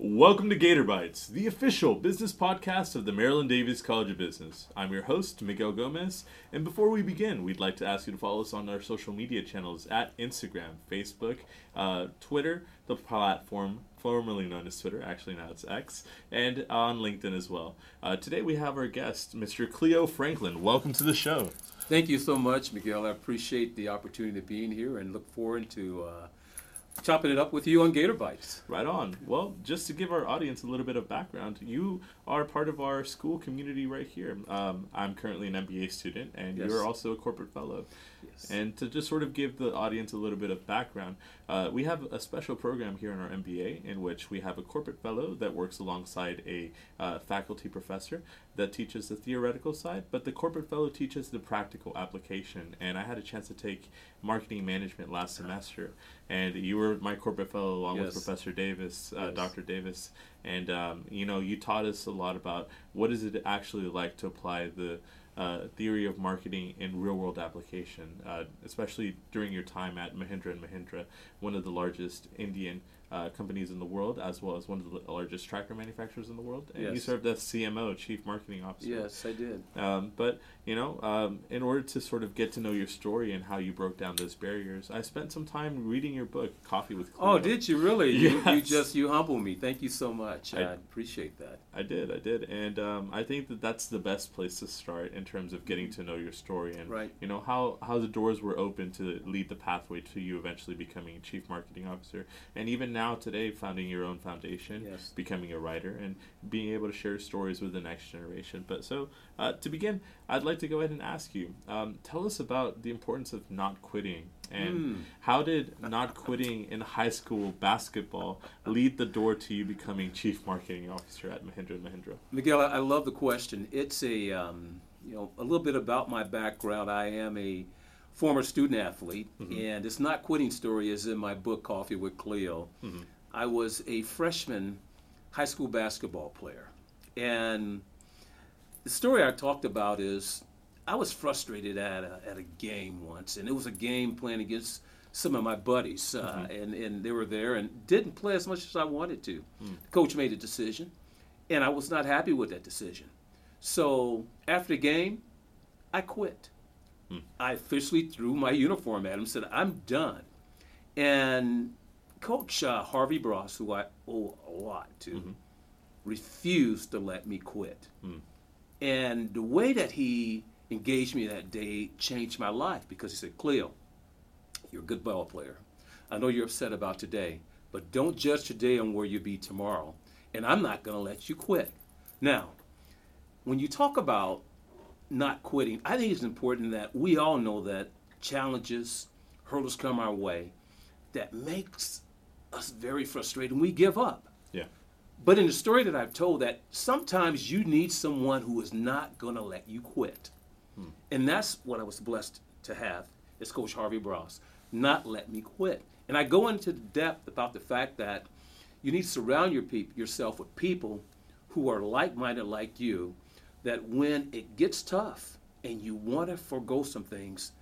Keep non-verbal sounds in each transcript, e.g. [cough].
Welcome to Gator Bytes, the official business podcast of the Marilyn Davies College of Business. I'm your host, Miguel Gomez, and before we begin, we'd like to ask you to follow us on our social media channels at Instagram, Facebook, uh, Twitter, the platform formerly known as Twitter, actually now it's X, and on LinkedIn as well. Uh, today we have our guest, Mr. Cleo Franklin. Welcome to the show. Thank you so much, Miguel. I appreciate the opportunity of being here and look forward to uh, chopping it up with you on Gator Bytes. Right on. Well, just to give our audience a little bit of background, you are part of our school community right here. Um, I'm currently an MBA student, and Yes. you're also a corporate fellow. Yes. And to just sort of give the audience a little bit of background, uh, we have a special program here in our MBA in which we have a corporate fellow that works alongside a uh, faculty professor that teaches the theoretical side, but the corporate fellow teaches the practical application. And I had a chance to take marketing management last semester, and you were my corporate fellow along with Professor Davis, uh, Yes. Dr. Davis, and um, you know you taught us a lot about what is it actually like to apply the uh, theory of marketing in real world application, uh, especially during your time at Mahindra and Mahindra, one of the largest Indian uh, companies in the world, as well as one of the largest tractor manufacturers in the world. And you served as CMO, Chief Marketing Officer. yes, I did. Um, but you know, um, in order to sort of get to know your story and how you broke down those barriers, I spent some time reading your book, Coffee with Cleo. Oh, did you really? You, you just you humble me. Thank you so much. I, I- appreciate that. I did, I did, and um, I think that that's the best place to start in terms of getting to know your story and Right. you know how how the doors were open to lead the pathway to you eventually becoming chief marketing officer, and even now today founding your own foundation, Yes. becoming a writer, and being able to share stories with the next generation. But so uh, to begin, I'd like to go ahead and ask you, um, tell us about the importance of not quitting. And Hmm. how did not quitting in high school basketball lead the door to you becoming chief marketing officer at Mahindra and Mahindra? Miguel, I, I love the question. It's a um, you know a little bit about my background. I am a former student athlete, mm-hmm. and this not quitting story is in my book Coffee with Cleo. Mm-hmm. I was a freshman high school basketball player, and the story I talked about is I was frustrated at a, at a game once, and it was a game playing against some of my buddies, uh, mm-hmm. and, and they were there and didn't play as much as I wanted to. Mm. The coach made a decision, and I was not happy with that decision. So after the game, I quit. I officially threw my uniform at him, said, I'm done. And Coach uh, Harvey Bross, who I owe a lot to, refused to let me quit. And the way that he engaged me that day changed my life because he said, Cleo, you're a good ball player. I know you're upset about today, but don't judge today on where you'll be tomorrow. And I'm not going to let you quit. Now, when you talk about not quitting, I think it's important that we all know that challenges, hurdles come our way that makes us very frustrated and we give up. Yeah. But in the story that I've told, that sometimes you need someone who is not going to let you quit. Hmm. And that's what I was blessed to have is Coach Harvey Bross, not let me quit. And I go into depth about the fact that you need to surround your peop- yourself with people who are like-minded like you, that when it gets tough and you want to forego some things,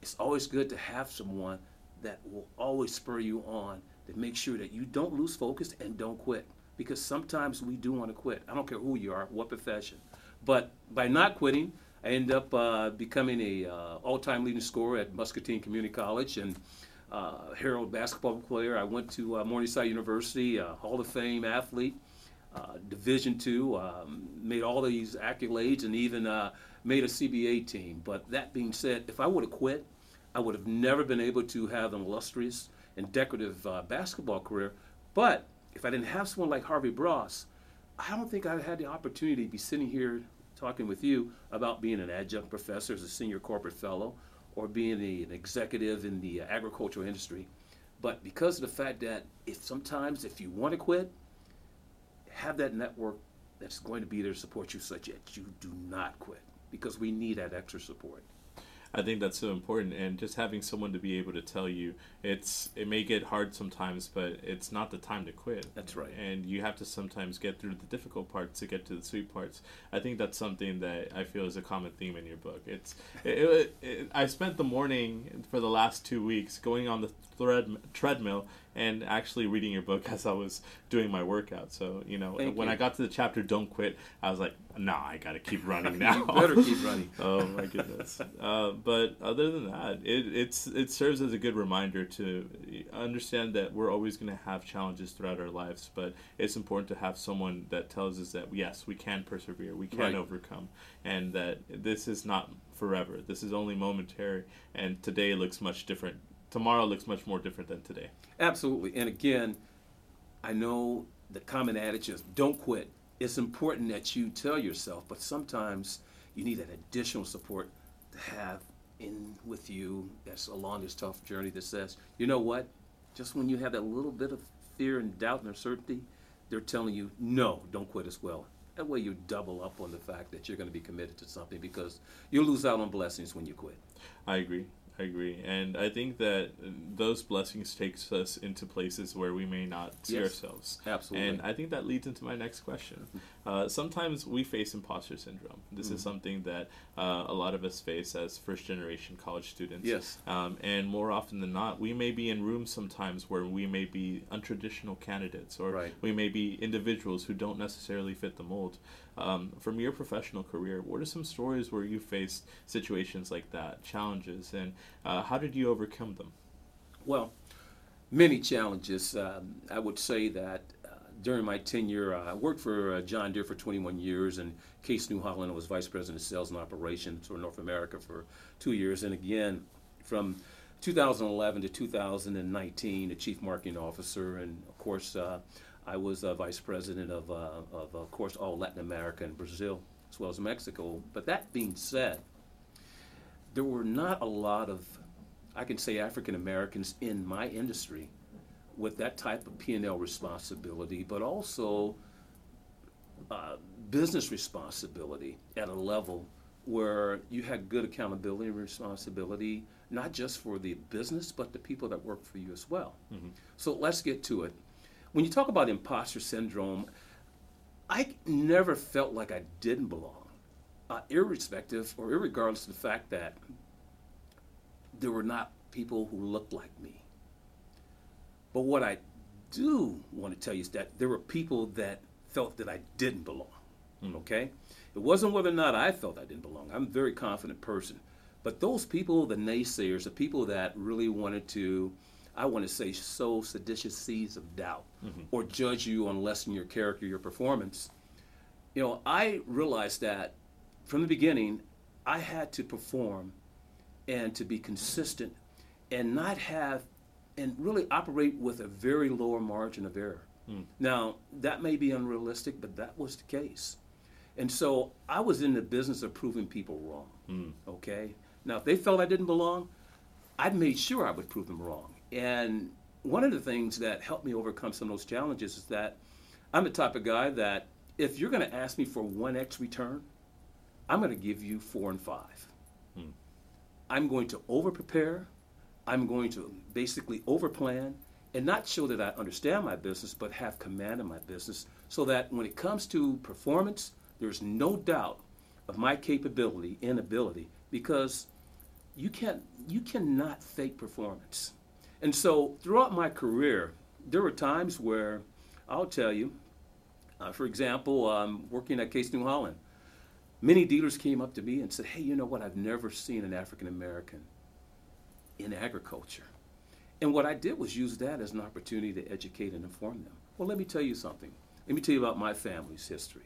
it's always good to have someone that will always spur you on to make sure that you don't lose focus and don't quit. Because sometimes we do want to quit. I don't care who you are, what profession. But by not quitting, I end up uh, becoming a uh, all-time leading scorer at Muscatine Community College and uh, Herald basketball player. I went to uh, Morningside University, Hall of Fame athlete, Division two, um, made all these accolades, and even uh, made a CBA team. But that being said, if I would have quit, I would have never been able to have an illustrious and decorative uh, basketball career. But if I didn't have someone like Harvey Bross, I don't think I'd had the opportunity to be sitting here talking with you about being an adjunct professor as a senior corporate fellow or being a, an executive in the uh, agricultural industry. But because of the fact that if sometimes if you want to quit, have that network that's going to be there to support you such that you do not quit because we need that extra support. I think that's so important, and just having someone to be able to tell you it's it may get hard sometimes, but it's not the time to quit. That's right. And you have to sometimes get through the difficult parts to get to the sweet parts. I think that's something that I feel is a common theme in your book. It's it, it, it, I spent the morning for the last two weeks going on the thread treadmill and actually reading your book [laughs] as I was doing my workout. So you know, Thank when you. I got to the chapter "Don't Quit," I was like, "Nah, I gotta keep [laughs] running now." you better keep running. [laughs] oh my goodness! Uh, but other than that, it it's it serves as a good reminder to understand that we're always going to have challenges throughout our lives, but it's important to have someone that tells us that yes, we can persevere, we can Right. overcome, and that this is not forever. This is only momentary, and today looks much different. Tomorrow looks much more different than today. Absolutely. And again, I know the common adage is don't quit. It's important that you tell yourself, but sometimes you need that additional support to have in with you that's along this tough journey that says, you know what? Just when you have that little bit of fear and doubt and uncertainty, they're telling you, no, don't quit as well. That way you double up on the fact that you're going to be committed to something because you lose out on blessings when you quit. I agree. I agree, and I think that those blessings takes us into places where we may not see Yes. ourselves. Absolutely. And I think that leads into my next question. Mm-hmm. Uh, sometimes we face imposter syndrome. This Mm-hmm. is something that uh, a lot of us face as first generation college students. Yes. Um, and more often than not, we may be in rooms sometimes where we may be untraditional candidates or Right. we may be individuals who don't necessarily fit the mold. Um, from your professional career, what are some stories where you faced situations like that, challenges, and uh, how did you overcome them? Well, many challenges. Um, I would say that during my tenure, uh, I worked for uh, John Deere for 21 years, and Case New Holland I was vice president of sales and operations for North America for two years, and again from 2011 to 2019, the chief marketing officer, and of course, uh, I was uh, vice president of, uh, of, of course, all Latin America and Brazil, as well as Mexico. But that being said, there were not a lot of, I can say, African Americans in my industry with that type of P&L responsibility, but also uh, business responsibility at a level where you had good accountability and responsibility, not just for the business, but the people that work for you as well. So let's get to it. When you talk about imposter syndrome, I never felt like I didn't belong, uh, irrespective or irregardless of the fact that there were not people who looked like me. But what I do want to tell you is that there were people that felt that I didn't belong. Hmm. Okay? It wasn't whether or not I felt I didn't belong. I'm a very confident person. But those people, the naysayers, the people that really wanted to, I want to say, sow seditious seeds of doubt mm-hmm. or judge you on less than your character, your performance, you know, I realized that from the beginning, I had to perform and to be consistent and not have and really operate with a very lower margin of error. Hmm. Now, that may be unrealistic, but that was the case. And so I was in the business of proving people wrong. Hmm. Okay? Now, if they felt I didn't belong, I'd made sure I would prove them wrong. And one of the things that helped me overcome some of those challenges is that I'm the type of guy that if you're going to ask me for 1x return, I'm going to give you 4 and 5. Hmm. I'm going to over prepare. I'm going to basically overplan and not show that I understand my business, but have command of my business so that when it comes to performance, there's no doubt of my capability and ability because you can't you cannot fake performance. And so throughout my career, there were times where I'll tell you, uh, for example, um, working at Case New Holland, many dealers came up to me and said, "Hey, you know what? I've never seen an African American in agriculture." And what I did was use that as an opportunity to educate and inform them. Well, let me tell you something. Let me tell you about my family's history.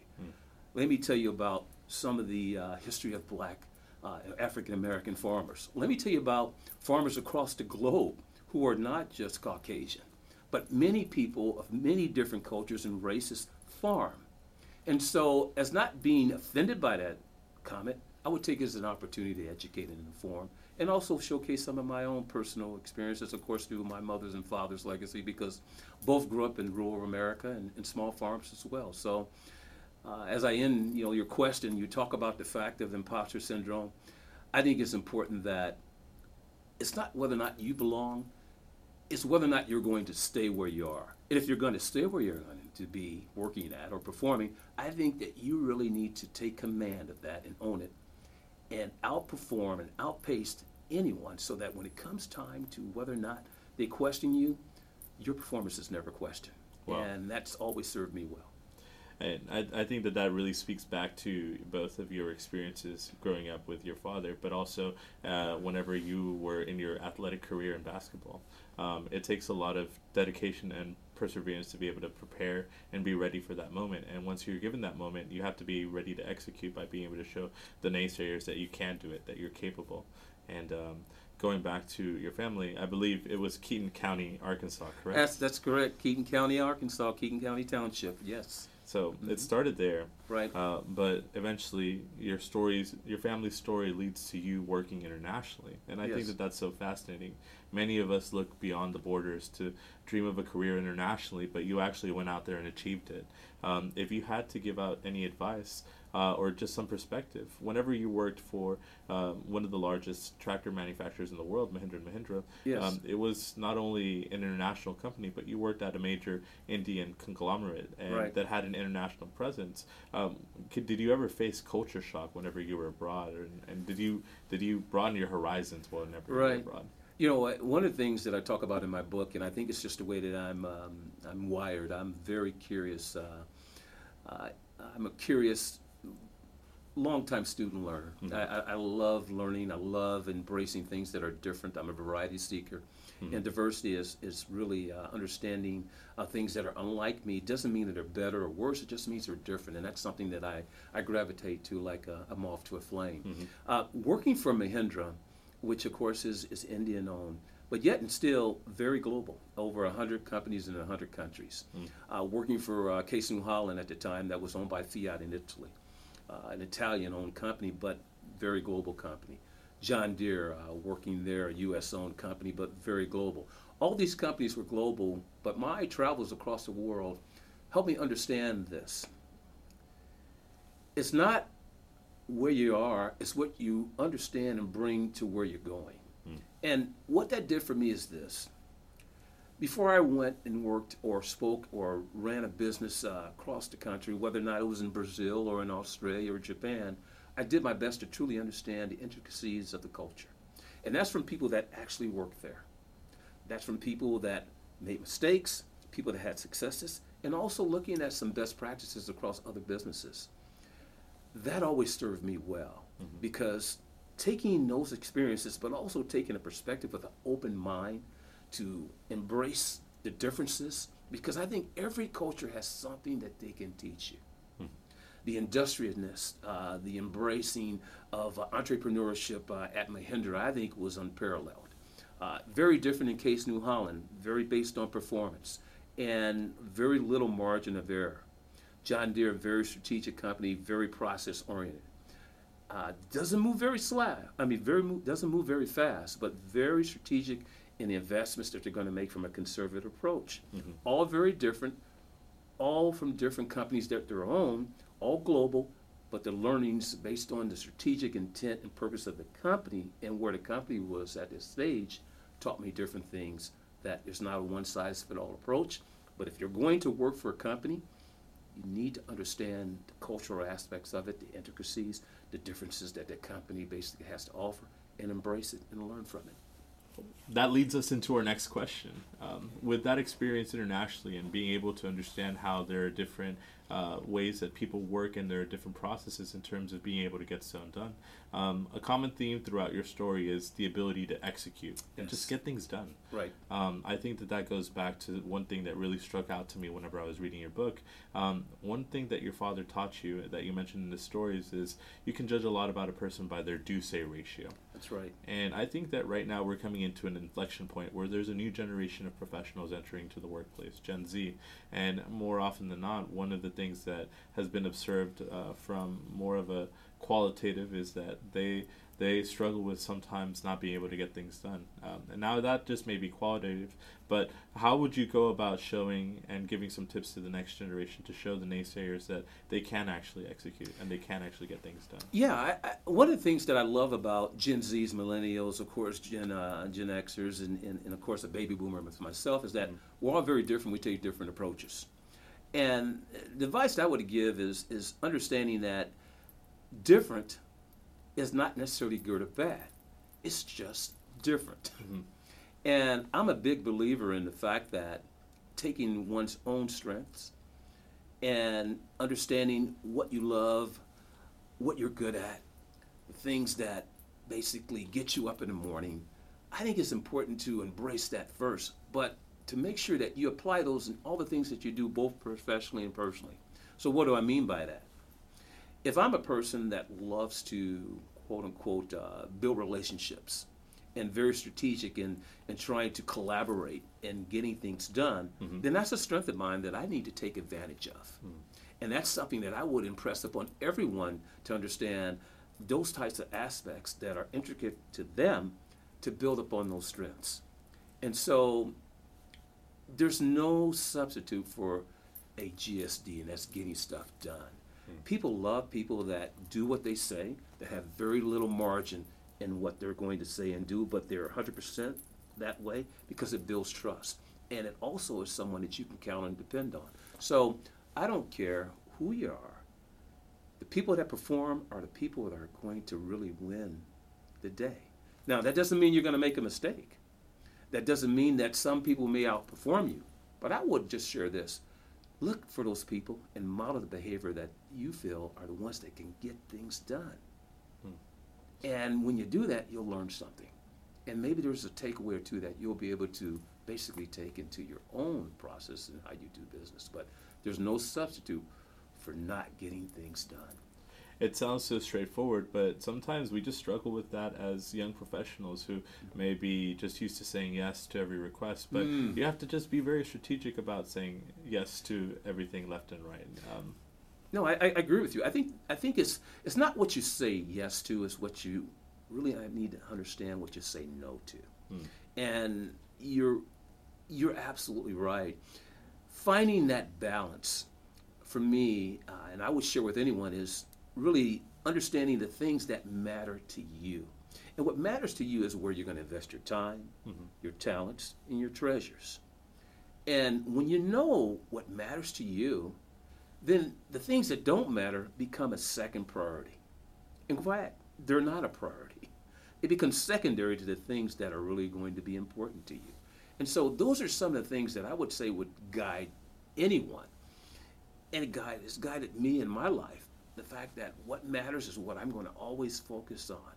Let me tell you about some of the uh, history of black uh, African American farmers. Let me tell you about farmers across the globe who are not just Caucasian, but many people of many different cultures and races farm. And so, as not being offended by that comment, I would take it as an opportunity to educate and inform, and also showcase some of my own personal experiences, of course, through my mother's and father's legacy, because both grew up in rural America and, and small farms as well. So, uh, as I end, you know, your question, you talk about the fact of imposter syndrome. I think it's important that it's not whether or not you belong, it's whether or not you're going to stay where you are. And if you're going to stay where you're going to be working at or performing, I think that you really need to take command of that and own it and outperform and outpace anyone so that when it comes time to whether or not they question you, your performance is never questioned. Wow. And that's always served me well. And I, I think that that really speaks back to both of your experiences growing up with your father, but also uh, whenever you were in your athletic career in basketball. Um, it takes a lot of dedication and perseverance to be able to prepare and be ready for that moment. And once you're given that moment, you have to be ready to execute by being able to show the naysayers that you can do it, that you're capable. And um, going back to your family, I believe it was Keaton County, Arkansas, correct? That's, that's correct. Keaton County, Arkansas, Keaton County Township, yes. So Mm-hmm. it started there, Right. uh, but eventually your stories, your family's story leads to you working internationally, and I think that that's so fascinating. Many of us look beyond the borders to dream of a career internationally, but you actually went out there and achieved it. Um, if you had to give out any advice uh, or just some perspective, whenever you worked for uh, one of the largest tractor manufacturers in the world, Mahindra and Mahindra, Yes. um, it was not only an international company, but you worked at a major Indian conglomerate and Right. that had an international presence. Um, could, did you ever face culture shock whenever you were abroad, and, and did you did you broaden your horizons whenever you were Right. abroad? You know, one of the things that I talk about in my book, and I think it's just the way that I'm, um, I'm wired. I'm very curious. Uh, uh, I'm a curious, long-time student learner. Mhm. I, I, I love learning. I love embracing things that are different. I'm a variety seeker, Mhm. and diversity is is really uh, understanding uh, things that are unlike me. It doesn't mean that they're better or worse. It just means they're different, and that's something that I I gravitate to like a, a moth to a flame. Mhm. Uh, working for Mahindra, which of course is, is Indian owned, but yet and still very global, over 100 companies in 100 countries. Mm. Uh, working for uh, Case New Holland at the time, that was owned by Fiat in Italy, uh, an Italian owned company, but very global company. John Deere, uh, working there, a U.S. owned company, but very global. All these companies were global, but my travels across the world helped me understand this. It's not where you are, is what you understand and bring to where you're going. Mm. And what that did for me is this. Before I went and worked or spoke or ran a business uh, across the country, whether or not it was in Brazil or in Australia or Japan, I did my best to truly understand the intricacies of the culture. And that's from people that actually work there. That's from people that made mistakes, people that had successes, and also looking at some best practices across other businesses that always served me well because taking those experiences, but also taking a perspective with an open mind to embrace the differences, because I think every culture has something that they can teach you. The industriousness, uh, the embracing of uh, entrepreneurship uh, at Mahindra, I think was unparalleled. Uh, very different in Case New Holland, very based on performance, and very little margin of error. John Deere, very strategic company, very process oriented. Uh, doesn't move very slow. I mean, very move, doesn't move very fast, but very strategic in the investments that they're going to make from a conservative approach. Mhm. All very different, all from different companies that they're own, all global, but the learnings based on the strategic intent and purpose of the company and where the company was at this stage taught me different things. That there's not a one size fit all approach, but if you're going to work for a company, you need to understand the cultural aspects of it, the intricacies, the differences that the company basically has to offer, and embrace it and learn from it. That leads us into our next question. Um, with that experience internationally and being able to understand how there are different uh, ways that people work and there are different processes in terms of being able to get stuff done, um, a common theme throughout your story is the ability to execute and just get things done. Right. Um, I think that that goes back to one thing that really struck out to me whenever I was reading your book. Um, one thing that your father taught you that you mentioned in the stories is you can judge a lot about a person by their do say ratio. That's right. And I think that right now we're coming into an inflection point where there's a new generation of professionals entering to the workplace, Gen Z. And more often than not, one of the things that has been observed uh, from more of a qualitative is that they they struggle with sometimes not being able to get things done. Um, and now that just may be qualitative, but how would you go about showing and giving some tips to the next generation to show the naysayers that they can actually execute and they can actually get things done? Yeah, I, I, one of the things that I love about Gen Zs, millennials, of course, Gen uh, Gen Xers, and, and, and of course a baby boomer myself is that we're all very different. We take different approaches, and the advice that I would give is is understanding that different is not necessarily good or bad. It's just different. [laughs] Mhm. And I'm a big believer in the fact that taking one's own strengths and understanding what you love, what you're good at, the things that basically get you up in the morning. I think it's important to embrace that first, but to make sure that you apply those in all the things that you do, both professionally and personally. So, what do I mean by that? If I'm a person that loves to, quote unquote, uh, build relationships and very strategic in, in trying to collaborate and getting things done, mm-hmm. then that's a strength of mine that I need to take advantage of. Mm. And that's something that I would impress upon everyone to understand those types of aspects that are intricate to them to build upon those strengths. And so there's no substitute for a GSD, and that's getting stuff done. People love people that do what they say, that have very little margin in what they're going to say and do, but they're 100% that way because it builds trust. And it also is someone that you can count and depend on. So I don't care who you are. The people that perform are the people that are going to really win the day. Now, that doesn't mean you're going to make a mistake. That doesn't mean that some people may outperform you. But I would just share this. Look for those people and model the behavior that you feel are the ones that can get things done. Hmm. And when you do that, you'll learn something. And maybe there's a takeaway or two that you'll be able to basically take into your own process and how you do business. But there's no substitute for not getting things done it sounds so straightforward, but sometimes we just struggle with that as young professionals who may be just used to saying yes to every request. But mm. you have to just be very strategic about saying yes to everything left and right. Um, no, I, I, agree with you. I think I think it's it's not what you say yes to; it's what you really need to understand what you say no to. Mm. And you're you're absolutely right. Finding that balance for me, uh, and I would share with anyone, is really understanding the things that matter to you. And what matters to you is where you're going to invest your time, mm-hmm. your talents, and your treasures. And when you know what matters to you, then the things that don't matter become a second priority. In fact, they're not a priority. It becomes secondary to the things that are really going to be important to you. And so those are some of the things that I would say would guide anyone. And it guide, it's guided me in my life the fact that what matters is what I'm going to always focus on.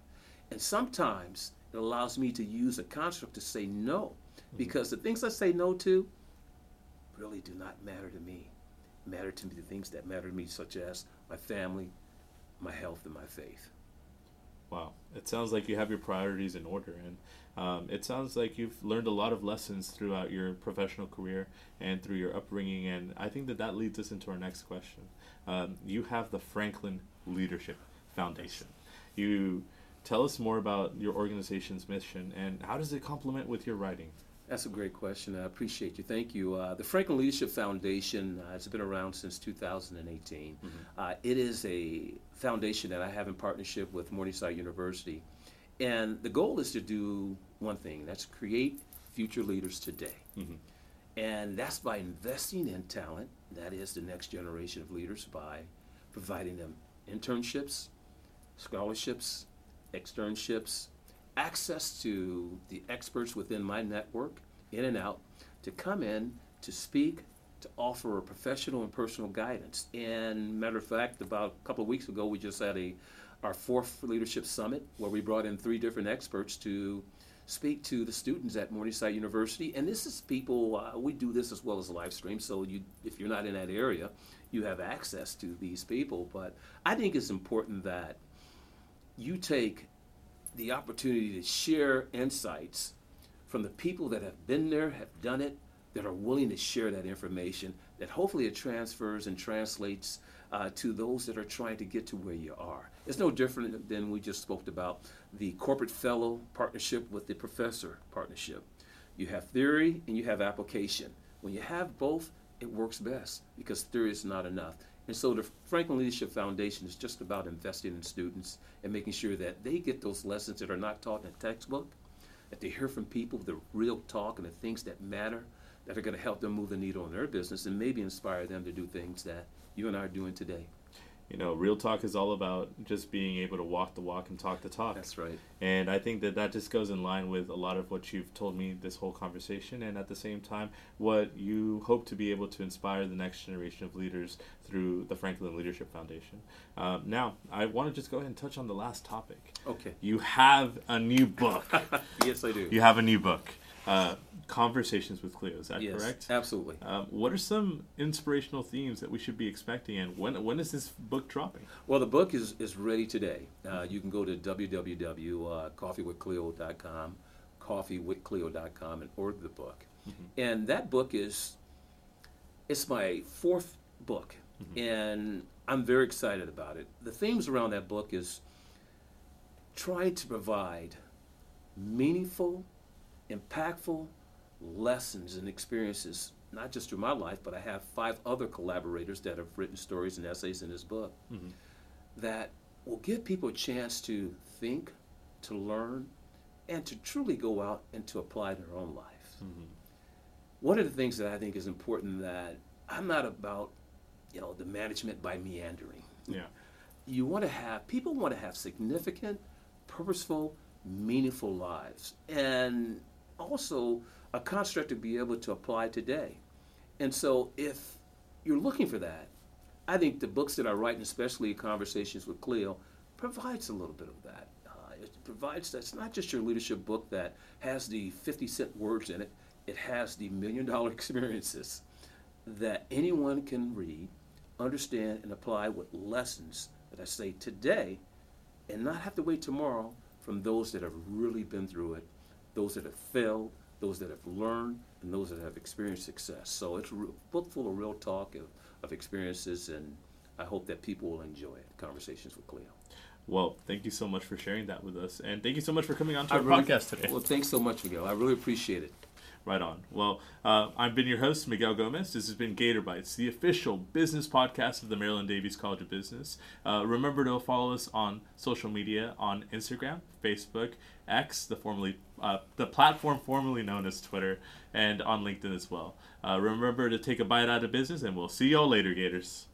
And sometimes it allows me to use a construct to say no, mm-hmm. because the things I say no to really do not matter to me. Matter to me the things that matter to me, such as my family, my health, and my faith. Wow, it sounds like you have your priorities in order, and um, it sounds like you've learned a lot of lessons throughout your professional career and through your upbringing, and I think that that leads us into our next question um, you have the Franklin Leadership Foundation. You tell us more about your organization's mission and how does it complement with your writing? That's a great question. I appreciate you. Thank you. Uh, the Franklin Leadership Foundation uh, has been around since 2018. Mm-hmm. Uh, it is a foundation that I have in partnership with Morningside University. And the goal is to do one thing that's create future leaders today. Mm-hmm. And that's by investing in talent, that is the next generation of leaders, by providing them internships, scholarships, externships, access to the experts within my network, in and out, to come in to speak, to offer a professional and personal guidance. And matter of fact, about a couple of weeks ago, we just had a our fourth leadership summit where we brought in three different experts to speak to the students at Morningside University. And this is people, uh, we do this as well as live stream, so you, if you're not in that area, you have access to these people. But I think it's important that you take the opportunity to share insights from the people that have been there, have done it, that are willing to share that information, that hopefully it transfers and translates uh, to those that are trying to get to where you are. It's no different than we just spoke about the corporate fellow partnership with the professor partnership. You have theory and you have application. When you have both, it works best because theory is not enough. And so the Franklin Leadership Foundation is just about investing in students and making sure that they get those lessons that are not taught in a textbook, that they hear from people the real talk and the things that matter that are going to help them move the needle in their business and maybe inspire them to do things that you and I are doing today. you know, real talk is all about just being able to walk the walk and talk the talk. That's right. And I think that that just goes in line with a lot of what you've told me this whole conversation, and at the same time, what you hope to be able to inspire the next generation of leaders through the Franklin Leadership Foundation. Um, now, I want to just go ahead and touch on the last topic. Okay. You have a new book. [laughs] yes, I do. you have a new book, uh, Conversations with Cleo. Is that yes, correct? absolutely. Um, what are some inspirational themes that we should be expecting, and when when is this book dropping? Well, the book is, is ready today. Uh, you can go to www.coffeewithcleo.com, coffeewithcleo.com, and order the book. And that book is it's my fourth book, and I'm very excited about it. The themes around that book is try to provide meaningful, impactful lessons and experiences, not just through my life, but I have five other collaborators that have written stories and essays in this book mm-hmm. that will give people a chance to think, to learn, and to truly go out and to apply their own life. Mm-hmm. One of the things that I think is important that I'm not about, you know, the management by meandering. Yeah. You want to have people want to have significant, purposeful, meaningful lives, and also a construct to be able to apply today. And so, if you're looking for that, I think the books that I write, and especially Conversations with Cleo, provides a little bit of that. Uh, it provides that it's not just your leadership book that has the 50 cent words in it, it has the million dollar [laughs] experiences that anyone can read, understand, and apply with lessons that I say today and not have to wait tomorrow from those that have really been through it, those that have failed, those that have learned, and those that have experienced success. So it's a book full of real talk of, of experiences, and I hope that people will enjoy it. Conversations with Cleo. Well, thank you so much for sharing that with us, and thank you so much for coming on to I our really- podcast today. Well, thanks so much, Miguel. I really appreciate it. Right on. Well, uh, I've been your host, Miguel Gomez. This has been Gator Bytes, the official business podcast of the Marilyn Davies College of Business. Uh, remember to follow us on social media on Instagram, Facebook, X, the formerly uh, the platform formerly known as Twitter, and on LinkedIn as well. Uh, remember to take a bite out of business, and we'll see y'all later, Gators.